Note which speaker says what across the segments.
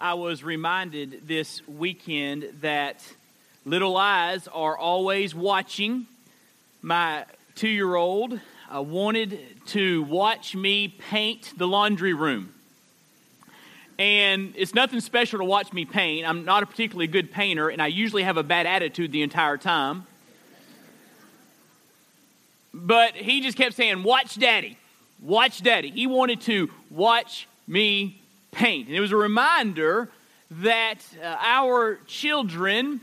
Speaker 1: I was reminded this weekend that little eyes are always watching. My two year old uh, wanted to watch me paint the laundry room. And it's nothing special to watch me paint. I'm not a particularly good painter, and I usually have a bad attitude the entire time. But he just kept saying, Watch daddy, watch daddy. He wanted to watch me paint. And it was a reminder that uh, our children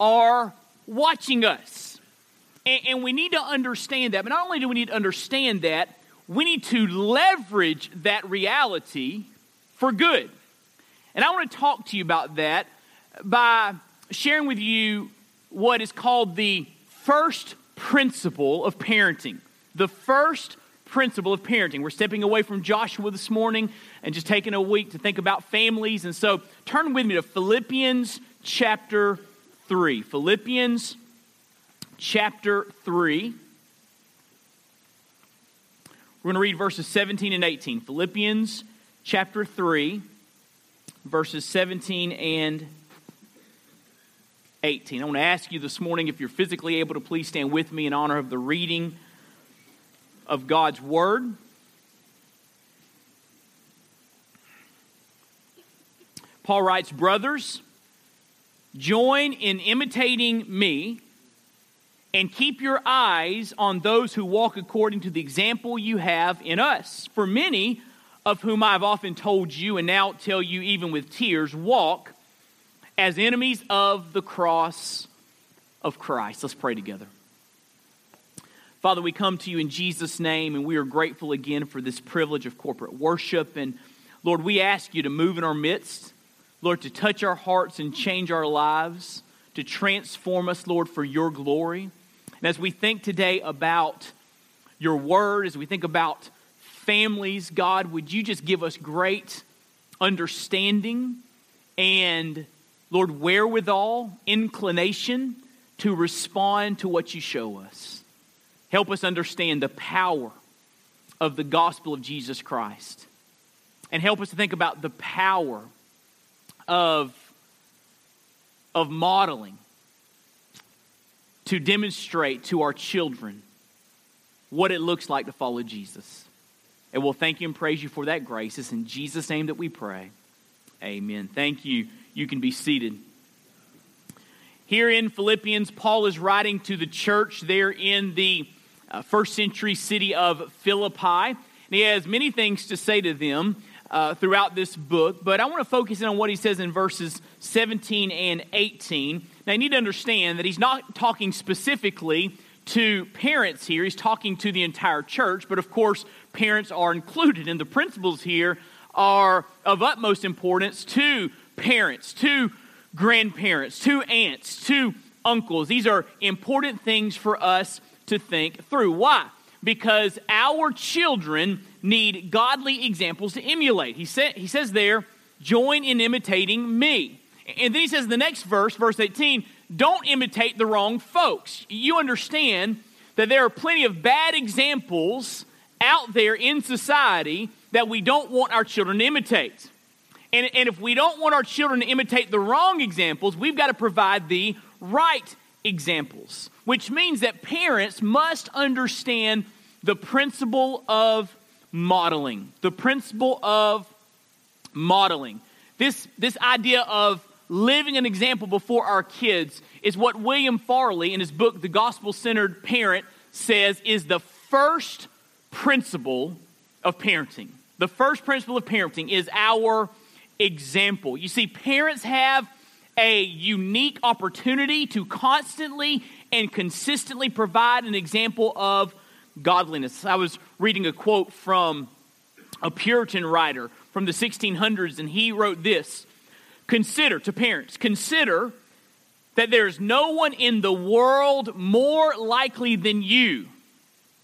Speaker 1: are watching us. And, and we need to understand that. But not only do we need to understand that, we need to leverage that reality for good. And I want to talk to you about that by sharing with you what is called the first principle of parenting. The first principle of parenting. We're stepping away from Joshua this morning and just taking a week to think about families. And so turn with me to Philippians chapter 3. Philippians chapter 3. We're going to read verses 17 and 18. Philippians chapter 3, verses 17 and 18. I want to ask you this morning if you're physically able to please stand with me in honor of the reading of God's Word. Paul writes, Brothers, join in imitating me and keep your eyes on those who walk according to the example you have in us. For many of whom I've often told you and now tell you even with tears, walk as enemies of the cross of Christ. Let's pray together. Father, we come to you in Jesus' name, and we are grateful again for this privilege of corporate worship. And Lord, we ask you to move in our midst, Lord, to touch our hearts and change our lives, to transform us, Lord, for your glory. And as we think today about your word, as we think about families, God, would you just give us great understanding and, Lord, wherewithal, inclination to respond to what you show us. Help us understand the power of the gospel of Jesus Christ. And help us to think about the power of, of modeling to demonstrate to our children what it looks like to follow Jesus. And we'll thank you and praise you for that grace. It's in Jesus' name that we pray. Amen. Thank you. You can be seated. Here in Philippians, Paul is writing to the church there in the uh, first century city of Philippi. And he has many things to say to them uh, throughout this book, but I want to focus in on what he says in verses 17 and 18. Now, you need to understand that he's not talking specifically to parents here, he's talking to the entire church, but of course, parents are included, and the principles here are of utmost importance to parents, to grandparents, to aunts, to uncles. These are important things for us to think through. Why? Because our children need godly examples to emulate. He, sa- he says there, join in imitating me. And then he says in the next verse, verse 18, don't imitate the wrong folks. You understand that there are plenty of bad examples out there in society that we don't want our children to imitate. And, and if we don't want our children to imitate the wrong examples, we've got to provide the right examples, which means that parents must understand the principle of modeling. The principle of modeling. This, this idea of living an example before our kids is what William Farley, in his book, The Gospel Centered Parent, says is the first principle of parenting. The first principle of parenting is our example. You see, parents have a unique opportunity to constantly and consistently provide an example of godliness. I was reading a quote from a Puritan writer from the 1600s, and he wrote this Consider, to parents, consider that there's no one in the world more likely than you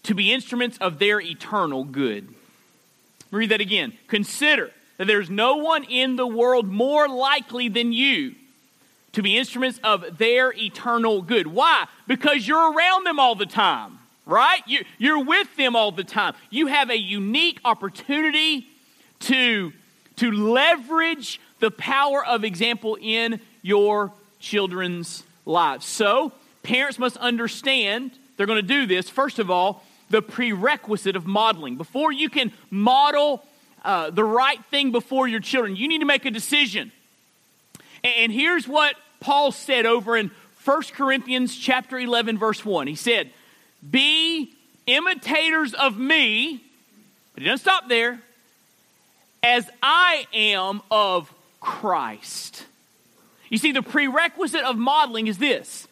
Speaker 1: to be instruments of their eternal good. Read that again. Consider that there's no one in the world more likely than you to be instruments of their eternal good. Why? Because you're around them all the time, right? You're with them all the time. You have a unique opportunity to, to leverage the power of example in your children's lives. So, parents must understand they're going to do this. First of all, the prerequisite of modeling. Before you can model uh, the right thing before your children, you need to make a decision. And, and here's what Paul said over in 1 Corinthians chapter 11 verse 1. He said, "Be imitators of me." But he doesn't stop there. As I am of Christ. You see, the prerequisite of modeling is this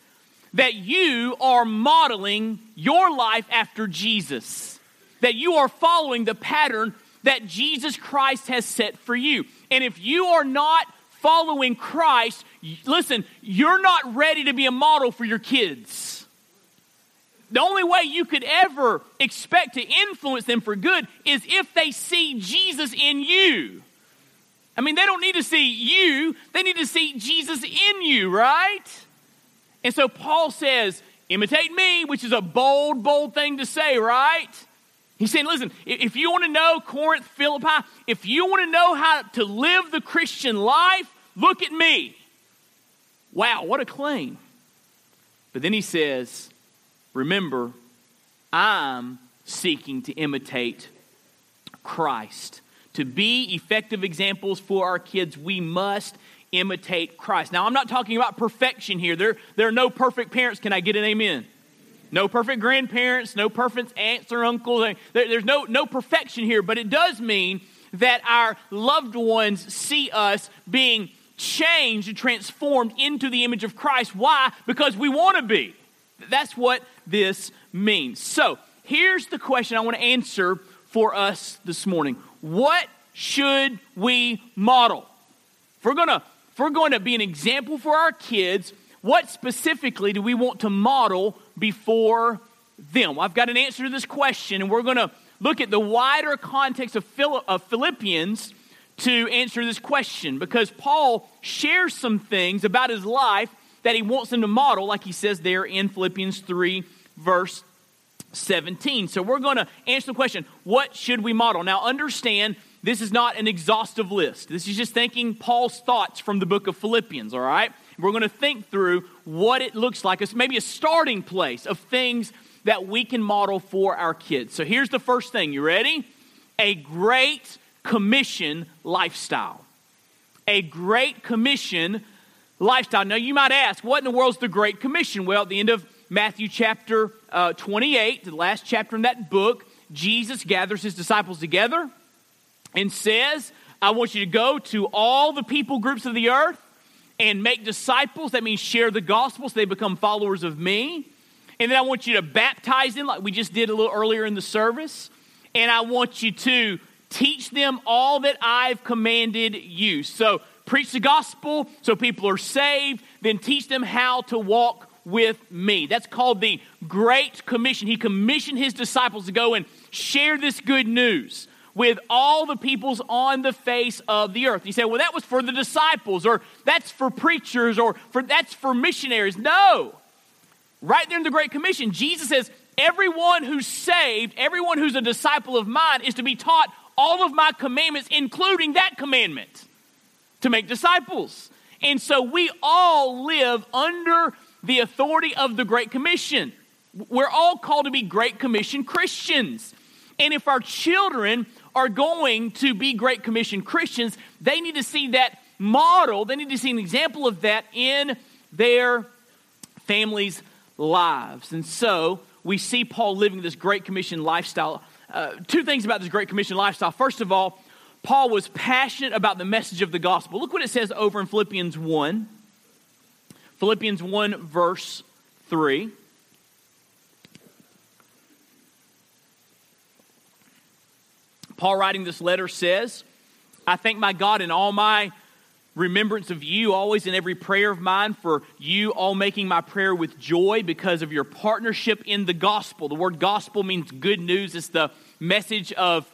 Speaker 1: that you are modeling your life after Jesus, that you are following the pattern that Jesus Christ has set for you. And if you are not following Christ, listen, you're not ready to be a model for your kids. The only way you could ever expect to influence them for good is if they see Jesus in you. I mean, they don't need to see you, they need to see Jesus in you, right? And so Paul says, imitate me, which is a bold, bold thing to say, right? He's saying, listen, if you want to know Corinth, Philippi, if you want to know how to live the Christian life, look at me. Wow, what a claim. But then he says, remember, I'm seeking to imitate Christ. To be effective examples for our kids, we must imitate Christ. Now, I'm not talking about perfection here. There, there are no perfect parents. Can I get an amen? No perfect grandparents, no perfect aunts or uncles. There, there's no, no perfection here, but it does mean that our loved ones see us being changed and transformed into the image of Christ. Why? Because we want to be. That's what this means. So, here's the question I want to answer for us this morning What should we model? If we're going to if we're going to be an example for our kids, what specifically do we want to model before them? Well, I've got an answer to this question, and we're going to look at the wider context of, Philippians to answer this question because Paul shares some things about his life that he wants them to model, like he says there in Philippians 3, verse 17. So we're going to answer the question what should we model? Now, understand this is not an exhaustive list. This is just thinking Paul's thoughts from the book of Philippians, all right? We're going to think through what it looks like. It's maybe a starting place of things that we can model for our kids. So here's the first thing. You ready? A great commission lifestyle. A great commission lifestyle. Now, you might ask, what in the world is the Great Commission? Well, at the end of Matthew chapter uh, 28, the last chapter in that book, Jesus gathers his disciples together and says, I want you to go to all the people groups of the earth and make disciples. That means share the gospel so they become followers of me. And then I want you to baptize them like we just did a little earlier in the service. And I want you to teach them all that I've commanded you. So preach the gospel so people are saved, then teach them how to walk with me. That's called the Great Commission. He commissioned his disciples to go and share this good news with all the peoples on the face of the earth. You say, well, that was for the disciples, or that's for preachers, or for, that's for missionaries. No. Right there in the Great Commission, Jesus says, everyone who's saved, everyone who's a disciple of mine, is to be taught all of my commandments, including that commandment to make disciples. And so we all live under the authority of the Great Commission. We're all called to be Great Commission Christians. And if our children are going to be Great Commission Christians, they need to see that model, they need to see an example of that in their families' lives. And so we see Paul living this Great Commission lifestyle. Uh, two things about this Great Commission lifestyle. First of all, Paul was passionate about the message of the gospel. Look what it says over in Philippians 1. Philippians 1, verse 3. Paul, writing this letter, says, I thank my God in all my remembrance of you, always in every prayer of mine, for you all making my prayer with joy because of your partnership in the gospel. The word gospel means good news, it's the message of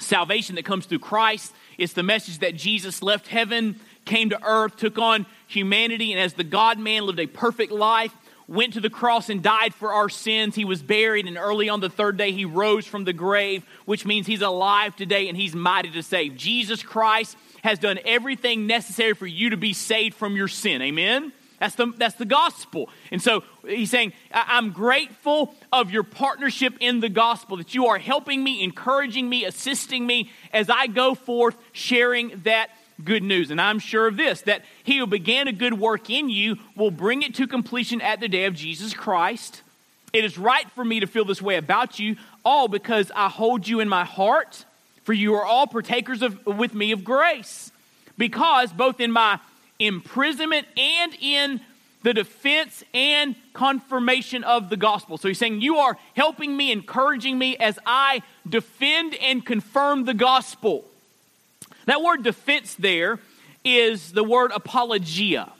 Speaker 1: salvation that comes through Christ. It's the message that Jesus left heaven, came to earth, took on humanity, and as the God man lived a perfect life went to the cross and died for our sins. He was buried, and early on the third day, he rose from the grave, which means he's alive today and he's mighty to save. Jesus Christ has done everything necessary for you to be saved from your sin. Amen? That's the, that's the gospel. And so he's saying, I'm grateful of your partnership in the gospel, that you are helping me, encouraging me, assisting me as I go forth sharing that good news. And I'm sure of this, that he who began a good work in you will bring it to completion at the day of Jesus Christ. It is right for me to feel this way about you, all because I hold you in my heart, for you are all partakers of, with me of grace. Because both in my imprisonment and in the defense and confirmation of the gospel. So he's saying, You are helping me, encouraging me as I defend and confirm the gospel. That word defense there is the word apologia.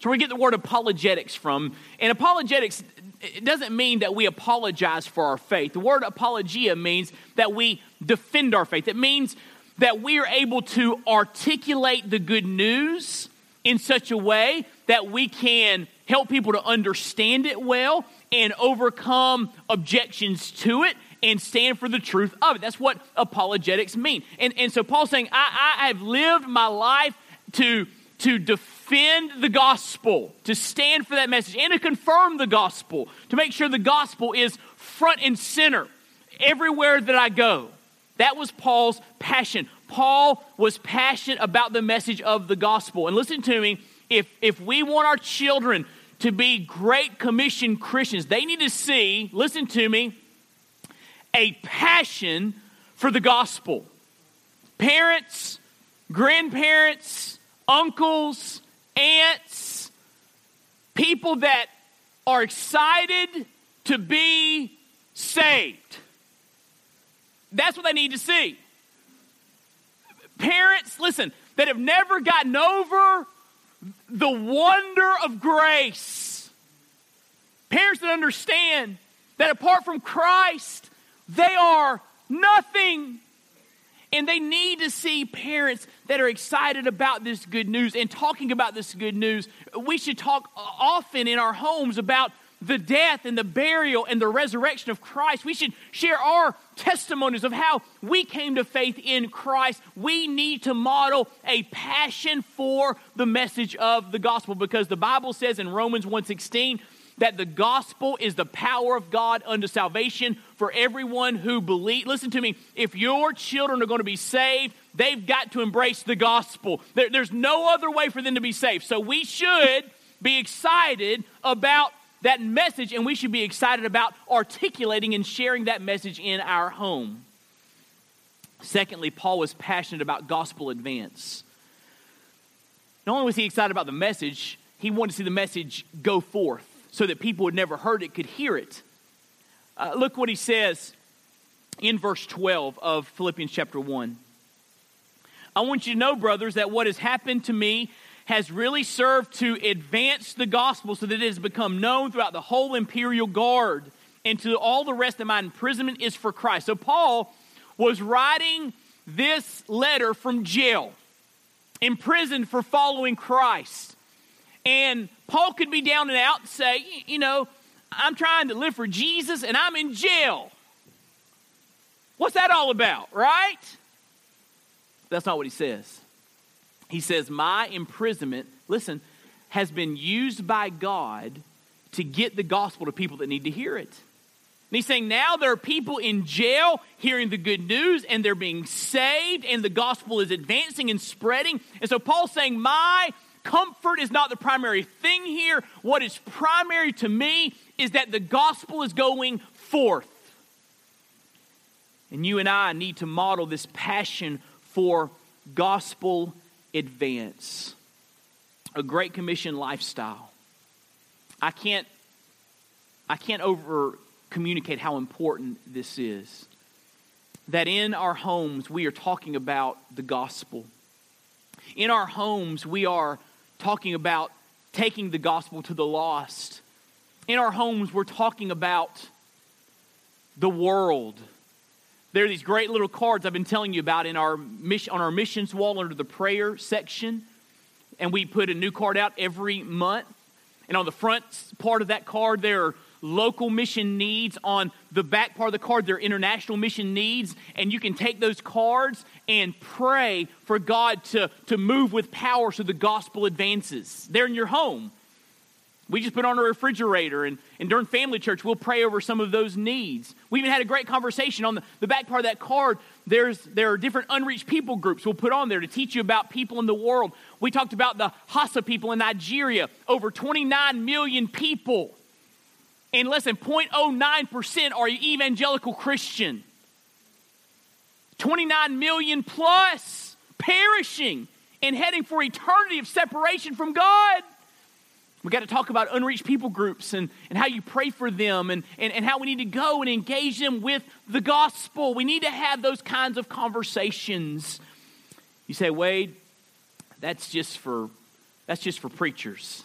Speaker 1: So we get the word apologetics from. And apologetics it doesn't mean that we apologize for our faith. The word apologia means that we defend our faith. It means that we are able to articulate the good news in such a way that we can help people to understand it well and overcome objections to it and stand for the truth of it. That's what apologetics mean. And, and so Paul's saying, I, I have lived my life to, to defend the gospel, to stand for that message, and to confirm the gospel, to make sure the gospel is front and center everywhere that I go. That was Paul's passion. Paul was passionate about the message of the gospel. And listen to me, if, if we want our children to be great commission Christians, they need to see, listen to me, a passion for the gospel. Parents, grandparents, uncles, aunts, people that are excited to be saved. That's what they need to see. Parents, listen, that have never gotten over the wonder of grace. Parents that understand that apart from Christ, they are nothing. And they need to see parents that are excited about this good news and talking about this good news. We should talk often in our homes about the death and the burial and the resurrection of Christ. We should share our testimonies of how we came to faith in Christ. We need to model a passion for the message of the gospel because the Bible says in Romans 1:16 that the gospel is the power of God unto salvation for everyone who believe. Listen to me, if your children are going to be saved, they've got to embrace the gospel. There, there's no other way for them to be saved. So we should be excited about that message, and we should be excited about articulating and sharing that message in our home. Secondly, Paul was passionate about gospel advance. Not only was he excited about the message, he wanted to see the message go forth so that people who had never heard it could hear it. Uh, look what he says in verse 12 of Philippians chapter 1. I want you to know, brothers, that what has happened to me has really served to advance the gospel so that it has become known throughout the whole imperial guard and to all the rest of my imprisonment is for Christ. So Paul was writing this letter from jail, imprisoned for following Christ. And Paul could be down and out and say, you know, I'm trying to live for Jesus and I'm in jail. What's that all about, right? That's not what he says. He says, My imprisonment, listen, has been used by God to get the gospel to people that need to hear it. And he's saying now there are people in jail hearing the good news and they're being saved and the gospel is advancing and spreading. And so Paul's saying, My comfort is not the primary thing here. What is primary to me is that the gospel is going forth. And you and I need to model this passion for gospel advance. A Great Commission lifestyle. I can't, I can't over communicate how important this is. That in our homes, we are talking about the gospel. In our homes, we are talking about taking the gospel to the lost. In our homes, we're talking about the world there are these great little cards I've been telling you about in our mission, on our missions wall under the prayer section. And we put a new card out every month. And on the front part of that card, there are local mission needs. On the back part of the card, there are international mission needs. And you can take those cards and pray for God to, to move with power so the gospel advances. They're in your home. We just put on a refrigerator, and, and during family church, we'll pray over some of those needs. We even had a great conversation on the, the back part of that card. There's, there are different unreached people groups we'll put on there to teach you about people in the world. We talked about the Hausa people in Nigeria, over 29 million people, and less than 0.09% are evangelical Christian. 29 million plus perishing and heading for eternity of separation from God. We got to talk about unreached people groups and, and how you pray for them and, and, and how we need to go and engage them with the gospel. We need to have those kinds of conversations. You say, Wade, that's just for that's just for preachers.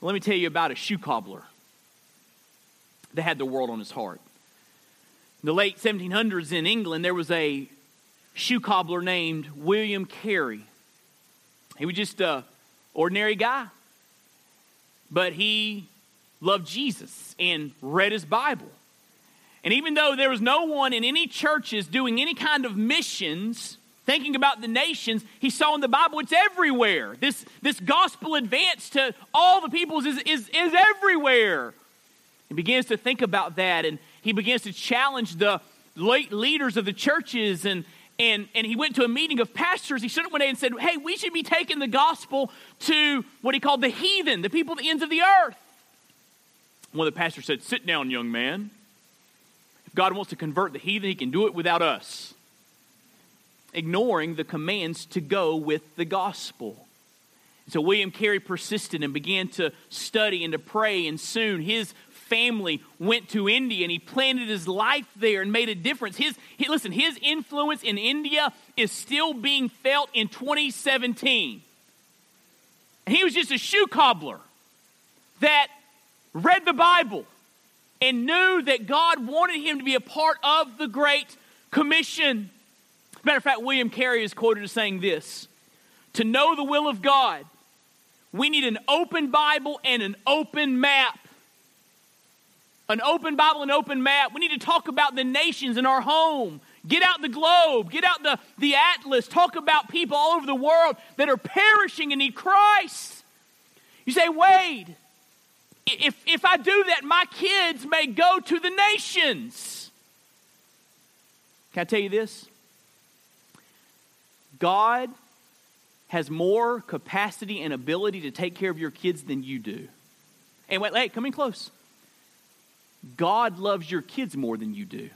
Speaker 1: Let me tell you about a shoe cobbler that had the world on his heart. In the late 1700s in England, there was a shoe cobbler named William Carey. He was just a ordinary guy but he loved Jesus and read his Bible. And even though there was no one in any churches doing any kind of missions, thinking about the nations, he saw in the Bible it's everywhere. This, this gospel advance to all the peoples is, is, is everywhere. He begins to think about that and he begins to challenge the late leaders of the churches and, and, and he went to a meeting of pastors. He stood up one day and said, Hey, we should be taking the gospel to what he called the heathen, the people at the ends of the earth. One of the pastors said, Sit down, young man. If God wants to convert the heathen, he can do it without us. Ignoring the commands to go with the gospel. So William Carey persisted and began to study and to pray, and soon his family went to India and he planted his life there and made a difference. His, he, listen, his influence in India is still being felt in 2017. And he was just a shoe cobbler that read the Bible and knew that God wanted him to be a part of the Great Commission. Matter of fact, William Carey is quoted as saying this To know the will of God, we need an open Bible and an open map an open Bible, an open map. We need to talk about the nations in our home. Get out the globe, get out the, the atlas, talk about people all over the world that are perishing and need Christ. You say, Wade, if, if I do that, my kids may go to the nations. Can I tell you this? God has more capacity and ability to take care of your kids than you do. And wait, hey, come in close. God loves your kids more than you do.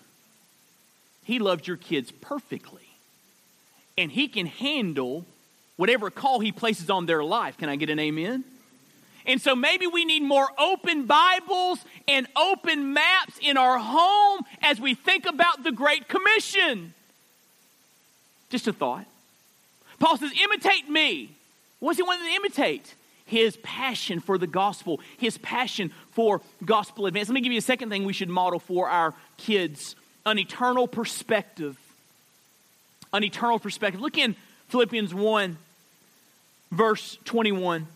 Speaker 1: He loves your kids perfectly. And He can handle whatever call He places on their life. Can I get an amen? And so maybe we need more open Bibles and open maps in our home as we think about the Great Commission. Just a thought. Paul says, imitate me. What's he wanting to imitate? His passion for the gospel, his passion for gospel advance. Let me give you a second thing we should model for our kids an eternal perspective. An eternal perspective. Look in Philippians 1, verse 21.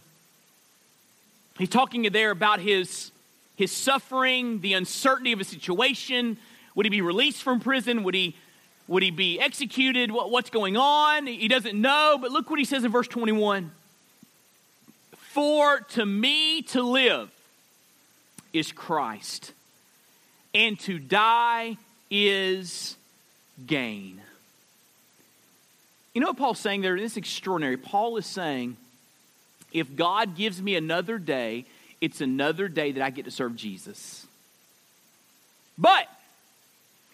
Speaker 1: He's talking there about his, his suffering, the uncertainty of his situation. Would he be released from prison? Would he, would he be executed? What, what's going on? He doesn't know. But look what he says in verse 21. For to me to live is Christ, and to die is gain. You know what Paul's saying there? It's extraordinary. Paul is saying, if God gives me another day, it's another day that I get to serve Jesus. But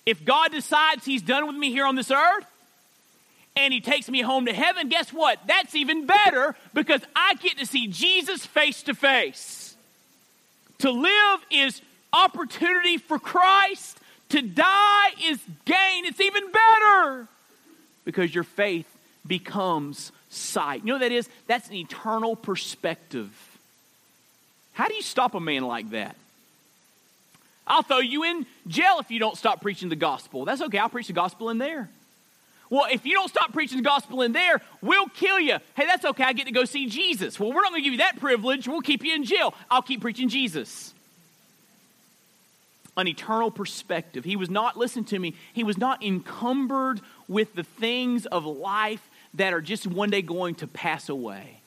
Speaker 1: if God decides he's done with me here on this earth, and he takes me home to heaven, guess what? That's even better because I get to see Jesus face to face. To live is opportunity for Christ, to die is gain. It's even better because your faith becomes sight. You know what that is? That's an eternal perspective. How do you stop a man like that? I'll throw you in jail if you don't stop preaching the gospel. That's okay, I'll preach the gospel in there. Well, if you don't stop preaching the gospel in there, we'll kill you. Hey, that's okay. I get to go see Jesus. Well, we're not going to give you that privilege. We'll keep you in jail. I'll keep preaching Jesus. an eternal perspective. He was not, listen to me, he was not encumbered with the things of life that are just one day going to pass away.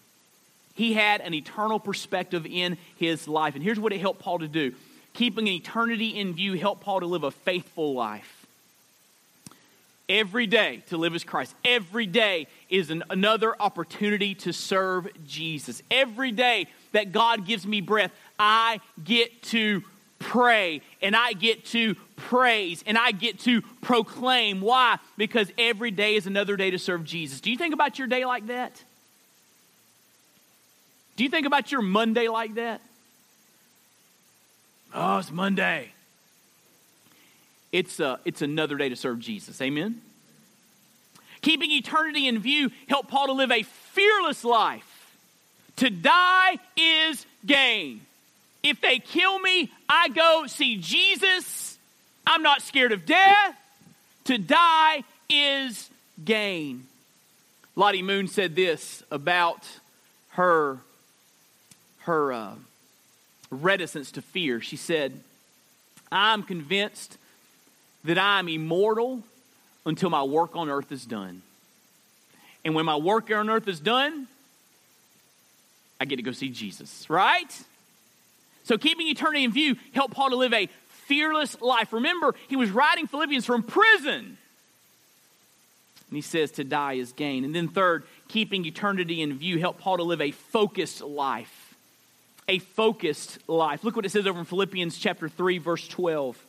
Speaker 1: He had an eternal perspective in his life. And here's what it helped Paul to do keeping eternity in view helped Paul to live a faithful life. Every day to live as Christ. Every day is an, another opportunity to serve Jesus. Every day that God gives me breath, I get to pray and I get to praise and I get to proclaim. Why? Because every day is another day to serve Jesus. Do you think about your day like that? Do you think about your Monday like that? Oh, it's Monday. It's, a, it's another day to serve Jesus. Amen? Keeping eternity in view helped Paul to live a fearless life. To die is gain. If they kill me, I go see Jesus. I'm not scared of death. To die is gain. Lottie Moon said this about her, her uh, reticence to fear. She said, I'm convinced that I'm immortal until my work on earth is done. And when my work on earth is done, I get to go see Jesus, right? So keeping eternity in view helped Paul to live a fearless life. Remember, he was writing Philippians from prison. And he says to die is gain. And then third, keeping eternity in view helped Paul to live a focused life. A focused life. Look what it says over in Philippians chapter 3 verse 12.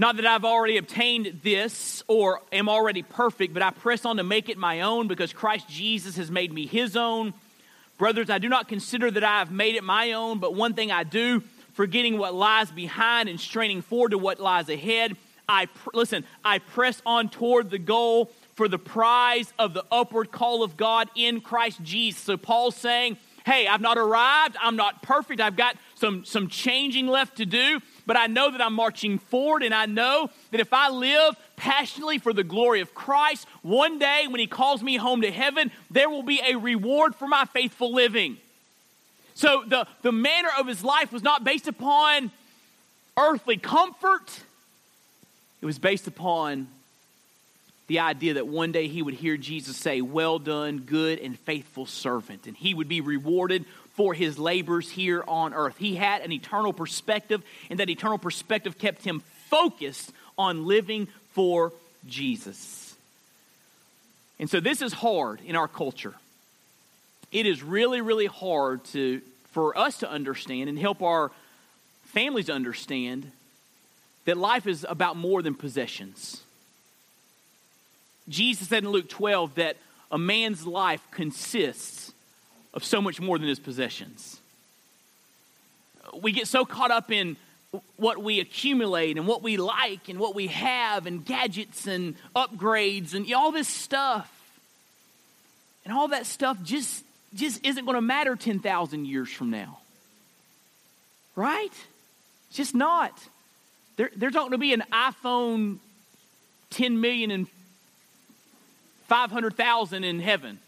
Speaker 1: Not that I've already obtained this or am already perfect, but I press on to make it my own because Christ Jesus has made me his own. Brothers, I do not consider that I have made it my own, but one thing I do, forgetting what lies behind and straining forward to what lies ahead, I pr- listen, I press on toward the goal for the prize of the upward call of God in Christ Jesus. So Paul's saying, "Hey, I've not arrived. I'm not perfect. I've got some some changing left to do, but I know that I'm marching forward, and I know that if I live passionately for the glory of Christ, one day when He calls me home to heaven, there will be a reward for my faithful living. So the, the manner of his life was not based upon earthly comfort, it was based upon the idea that one day he would hear Jesus say, Well done, good and faithful servant. And he would be rewarded for his labors here on earth. He had an eternal perspective, and that eternal perspective kept him focused on living for Jesus. And so this is hard in our culture. It is really, really hard to, for us to understand and help our families understand that life is about more than possessions. Jesus said in Luke 12 that a man's life consists of so much more than his possessions. We get so caught up in what we accumulate and what we like and what we have and gadgets and upgrades and all this stuff. And all that stuff just, just isn't going to matter 10,000 years from now. Right? It's just not. There, there's not going to be an iPhone 10 million and 500,000 in heaven.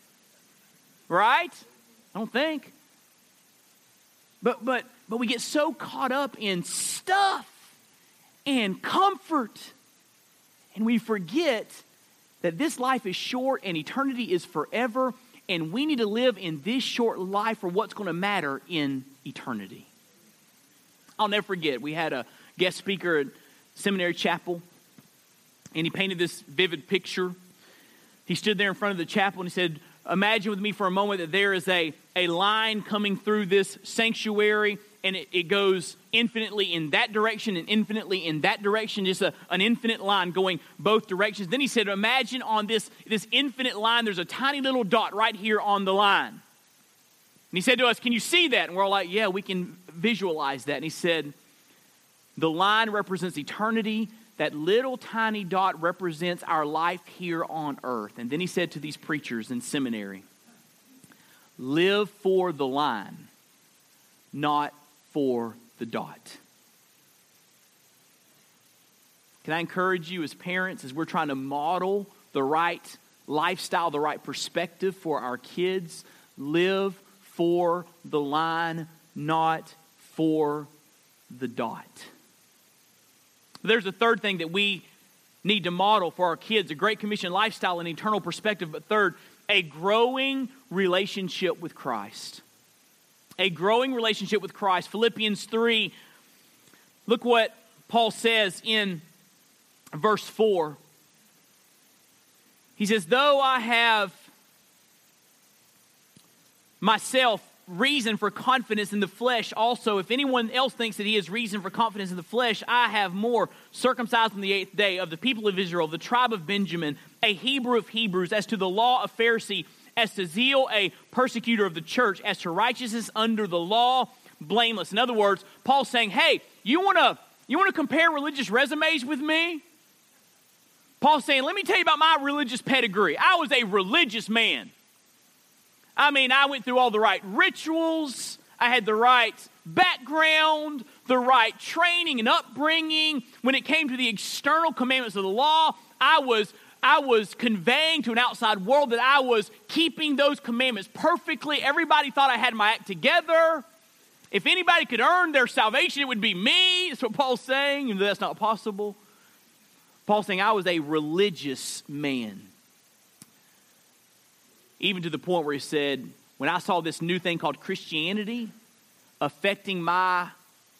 Speaker 1: Right? I don't think. But but but we get so caught up in stuff and comfort and we forget that this life is short and eternity is forever and we need to live in this short life for what's going to matter in eternity. I'll never forget, we had a guest speaker at Seminary Chapel, and he painted this vivid picture. He stood there in front of the chapel and he said, imagine with me for a moment that there is a, a line coming through this sanctuary and it, it goes infinitely in that direction and infinitely in that direction, just a, an infinite line going both directions. Then he said, Imagine on this, this infinite line, there's a tiny little dot right here on the line. And he said to us, Can you see that? And we're all like, Yeah, we can visualize that. And he said, The line represents eternity, that little tiny dot represents our life here on earth. And then he said to these preachers in seminary, live for the line, not for the dot. Can I encourage you as parents, as we're trying to model the right lifestyle, the right perspective for our kids, live for the line, not for the dot. There's a third thing that we need to model for our kids a Great Commission lifestyle and eternal perspective. But third, a growing relationship with Christ. A growing relationship with Christ. Philippians 3, look what Paul says in verse 4. He says, Though I have myself reason for confidence in the flesh also. If anyone else thinks that he has reason for confidence in the flesh, I have more. Circumcised on the eighth day of the people of Israel, the tribe of Benjamin, a Hebrew of Hebrews, as to the law of Pharisee, as to zeal, a persecutor of the church, as to righteousness under the law, blameless. In other words, Paul's saying, hey, you want to you want to compare religious resumes with me? Paul's saying, let me tell you about my religious pedigree. I was a religious man. I mean, I went through all the right rituals, I had the right background, the right training and upbringing. When it came to the external commandments of the law, I was I was conveying to an outside world that I was keeping those commandments perfectly. Everybody thought I had my act together. If anybody could earn their salvation, it would be me. That's what Paul's saying, that's not possible. Paul's saying I was a religious man even to the point where he said, When I saw this new thing called Christianity affecting my,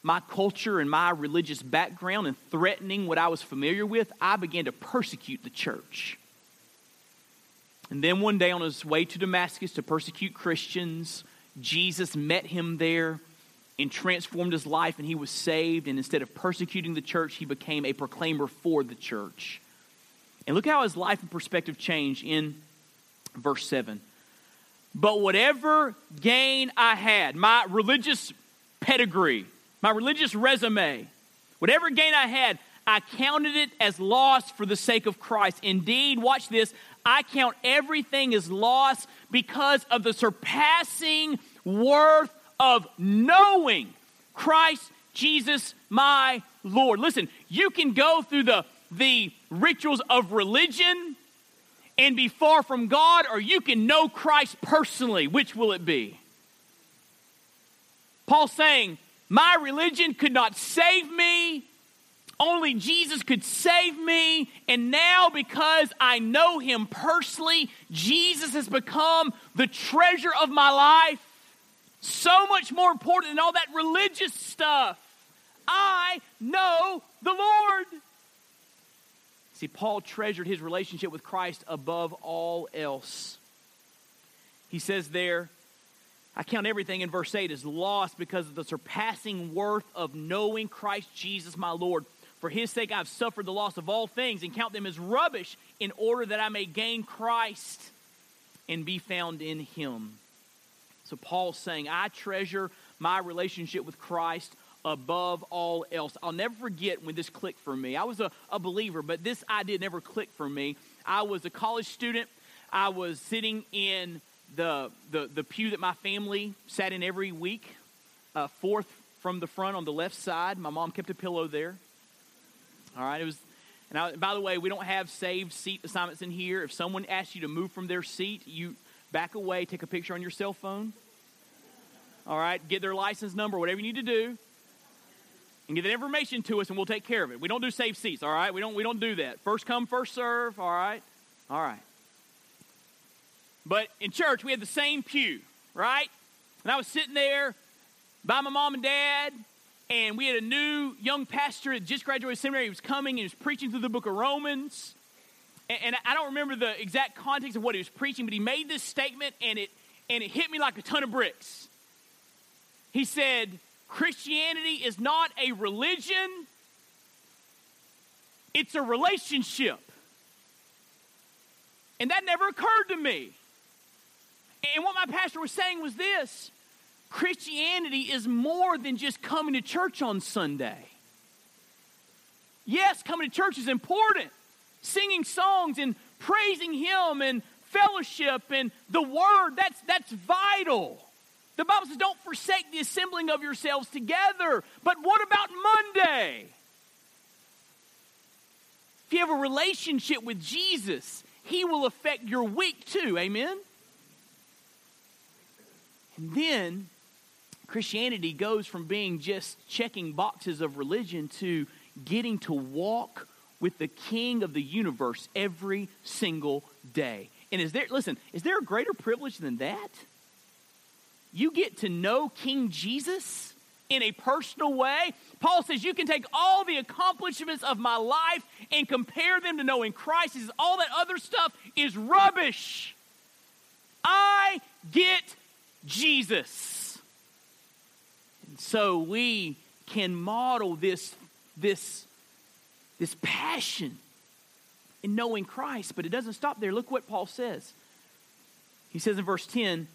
Speaker 1: my culture and my religious background and threatening what I was familiar with, I began to persecute the church. And then one day on his way to Damascus to persecute Christians, Jesus met him there and transformed his life, and he was saved. And instead of persecuting the church, he became a proclaimer for the church. And look how his life and perspective changed in verse 7. But whatever gain I had, my religious pedigree, my religious resume, whatever gain I had, I counted it as loss for the sake of Christ. Indeed, watch this, I count everything as loss because of the surpassing worth of knowing Christ Jesus my Lord. Listen, you can go through the, the rituals of religion and be far from God, or you can know Christ personally. Which will it be? Paul's saying, My religion could not save me. Only Jesus could save me. And now, because I know him personally, Jesus has become the treasure of my life. So much more important than all that religious stuff. I know the Lord. See, Paul treasured his relationship with Christ above all else. He says there, I count everything in verse 8 as lost because of the surpassing worth of knowing Christ Jesus my Lord. For his sake I've suffered the loss of all things and count them as rubbish in order that I may gain Christ and be found in him. So Paul's saying, I treasure my relationship with Christ above all else. I'll never forget when this clicked for me. I was a, a believer, but this idea never clicked for me. I was a college student. I was sitting in the, the, the pew that my family sat in every week, uh, fourth from the front on the left side. My mom kept a pillow there. All right, it was. And I, by the way, we don't have saved seat assignments in here. If someone asks you to move from their seat, you back away, take a picture on your cell phone. All right, get their license number, whatever you need to do and get that information to us and we'll take care of it. We don't do safe seats, all right? We don't we don't do that. First come, first serve, all right? All right. But in church we had the same pew, right? And I was sitting there by my mom and dad, and we had a new young pastor that just graduated seminary. He was coming and he was preaching through the book of Romans. And, and I don't remember the exact context of what he was preaching, but he made this statement and it and it hit me like a ton of bricks. He said, Christianity is not a religion, it's a relationship. And that never occurred to me. And what my pastor was saying was this Christianity is more than just coming to church on Sunday. Yes, coming to church is important. Singing songs and praising Him and fellowship and the Word, that's, that's vital. The Bible says, don't forsake the assembling of yourselves together. But what about Monday? If you have a relationship with Jesus, He will affect your week too. Amen? And then Christianity goes from being just checking boxes of religion to getting to walk with the King of the universe every single day. And is there, listen, is there a greater privilege than that? You get to know King Jesus in a personal way. Paul says you can take all the accomplishments of my life and compare them to knowing Christ. He says all that other stuff is rubbish. I get Jesus. And so we can model this, this, this passion in knowing Christ, but it doesn't stop there. Look what Paul says. He says in verse 10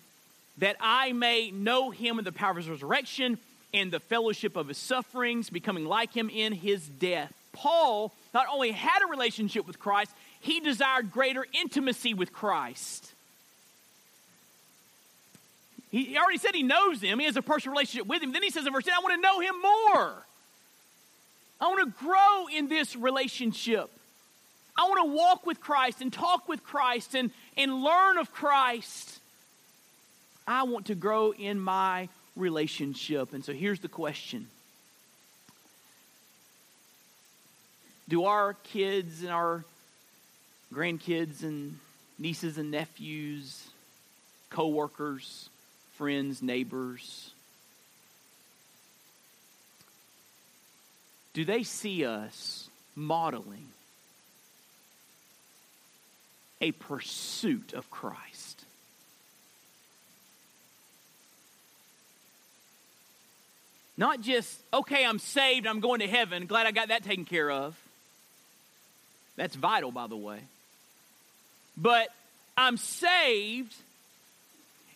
Speaker 1: that I may know him in the power of his resurrection and the fellowship of his sufferings, becoming like him in his death. Paul not only had a relationship with Christ, he desired greater intimacy with Christ. He already said he knows him, he has a personal relationship with him. Then he says in verse 10, I want to know him more. I want to grow in this relationship. I want to walk with Christ and talk with Christ and, and learn of Christ. I want to grow in my relationship. And so here's the question Do our kids and our grandkids and nieces and nephews, co-workers, friends, neighbors, do they see us modeling a pursuit of Christ? Not just, okay, I'm saved, I'm going to heaven, glad I got that taken care of. That's vital, by the way. But I'm saved,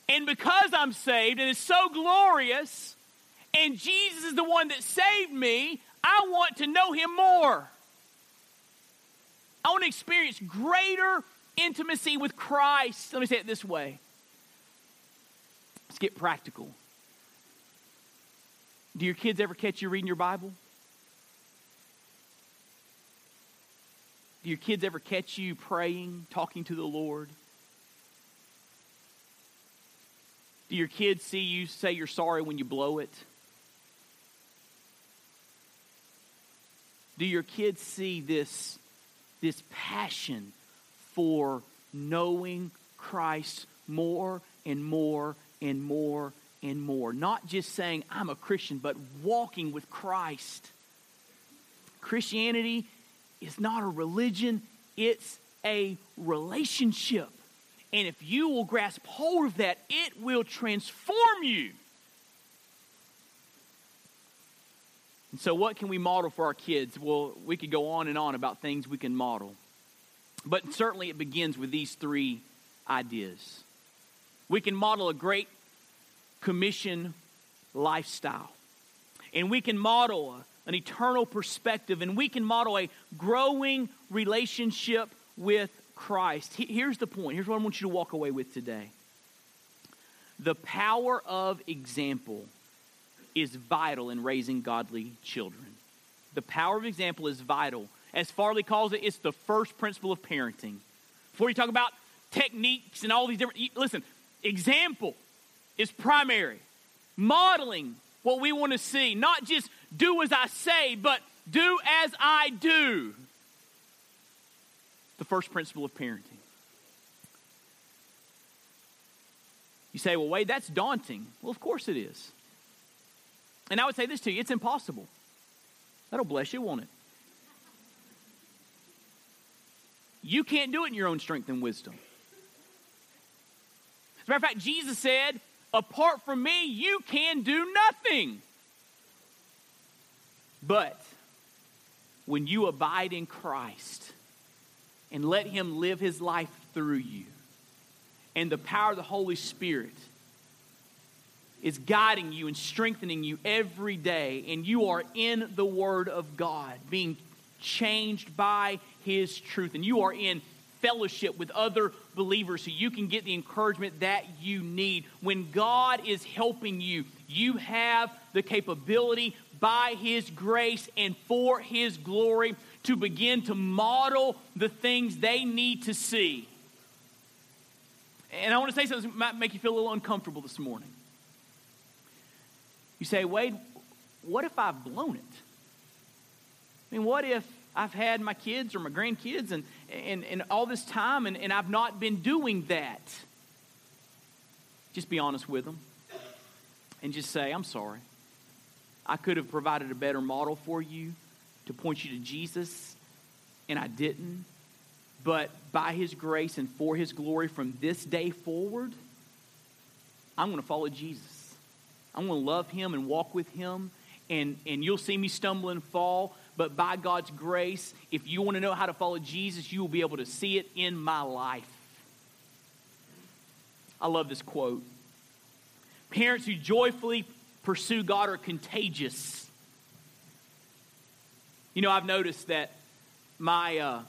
Speaker 1: and because I'm saved, and it's so glorious, and Jesus is the one that saved me, I want to know him more. I want to experience greater intimacy with Christ. Let me say it this way. Let's get practical. Do your kids ever catch you reading your Bible? Do your kids ever catch you praying, talking to the Lord? Do your kids see you say you're sorry when you blow it? Do your kids see this, this passion for knowing Christ more and more and more and more. Not just saying, I'm a Christian, but walking with Christ. Christianity is not a religion, it's a relationship. And if you will grasp hold of that, it will transform you. And so, what can we model for our kids? Well, we could go on and on about things we can model. But certainly, it begins with these three ideas. We can model a great commission lifestyle. And we can model an eternal perspective and we can model a growing relationship with Christ. Here's the point. Here's what I want you to walk away with today. The power of example is vital in raising godly children. The power of example is vital. As Farley calls it, it's the first principle of parenting. Before you talk about techniques and all these different, listen, example is primary. Modeling what we want to see, not just do as I say, but do as I do. The first principle of parenting. You say, well, Wade, that's daunting. Well, of course it is. And I would say this to you it's impossible. That'll bless you, won't it? You can't do it in your own strength and wisdom. As a matter of fact, Jesus said, Apart from me, you can do nothing. But when you abide in Christ and let Him live His life through you, and the power of the Holy Spirit is guiding you and strengthening you every day, and you are in the Word of God, being changed by His truth, and you are in fellowship with other believers so you can get the encouragement that you need. When God is helping you, you have the capability by His grace and for His glory to begin to model the things they need to see. And I want to say something that might make you feel a little uncomfortable this morning. You say, Wade, what if I've blown it? I mean, what if I've had my kids or my grandkids and, and, and all this time and, and I've not been doing that? Just be honest with them and just say, I'm sorry. I could have provided a better model for you to point you to Jesus, and I didn't. But by His grace and for His glory from this day forward, I'm going to follow Jesus. I'm going to love Him and walk with Him, and, and you'll see me stumble and fall. But by God's grace, if you want to know how to follow Jesus, you will be able to see it in my life. I love this quote. Parents who joyfully pursue God are contagious. You know, I've noticed that my uh,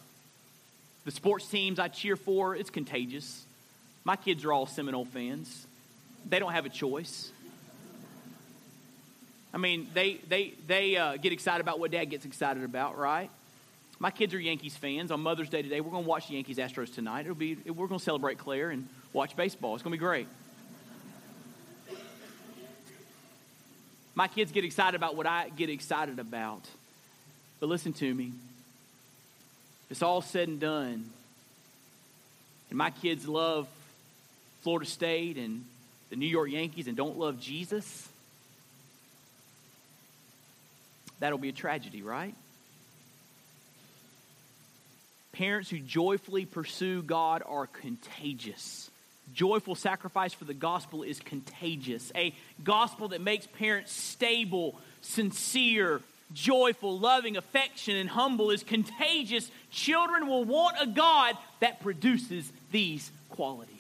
Speaker 1: the sports teams I cheer for, it's contagious. My kids are all Seminole fans. They don't have a choice. I mean, they they they uh, get excited about what Dad gets excited about, right? My kids are Yankees fans. On Mother's Day today, we're going to watch the Yankees Astros tonight. It'll be we're going to celebrate Claire and watch baseball. It's going to be great. My kids get excited about what I get excited about. But listen to me. It's all said and done. And my kids love Florida State and the New York Yankees and don't love Jesus. That'll be a tragedy, right? Parents who joyfully pursue God are contagious joyful sacrifice for the gospel is contagious. A gospel that makes parents stable, sincere, joyful, loving, affectionate, and humble is contagious. Children will want a God that produces these qualities.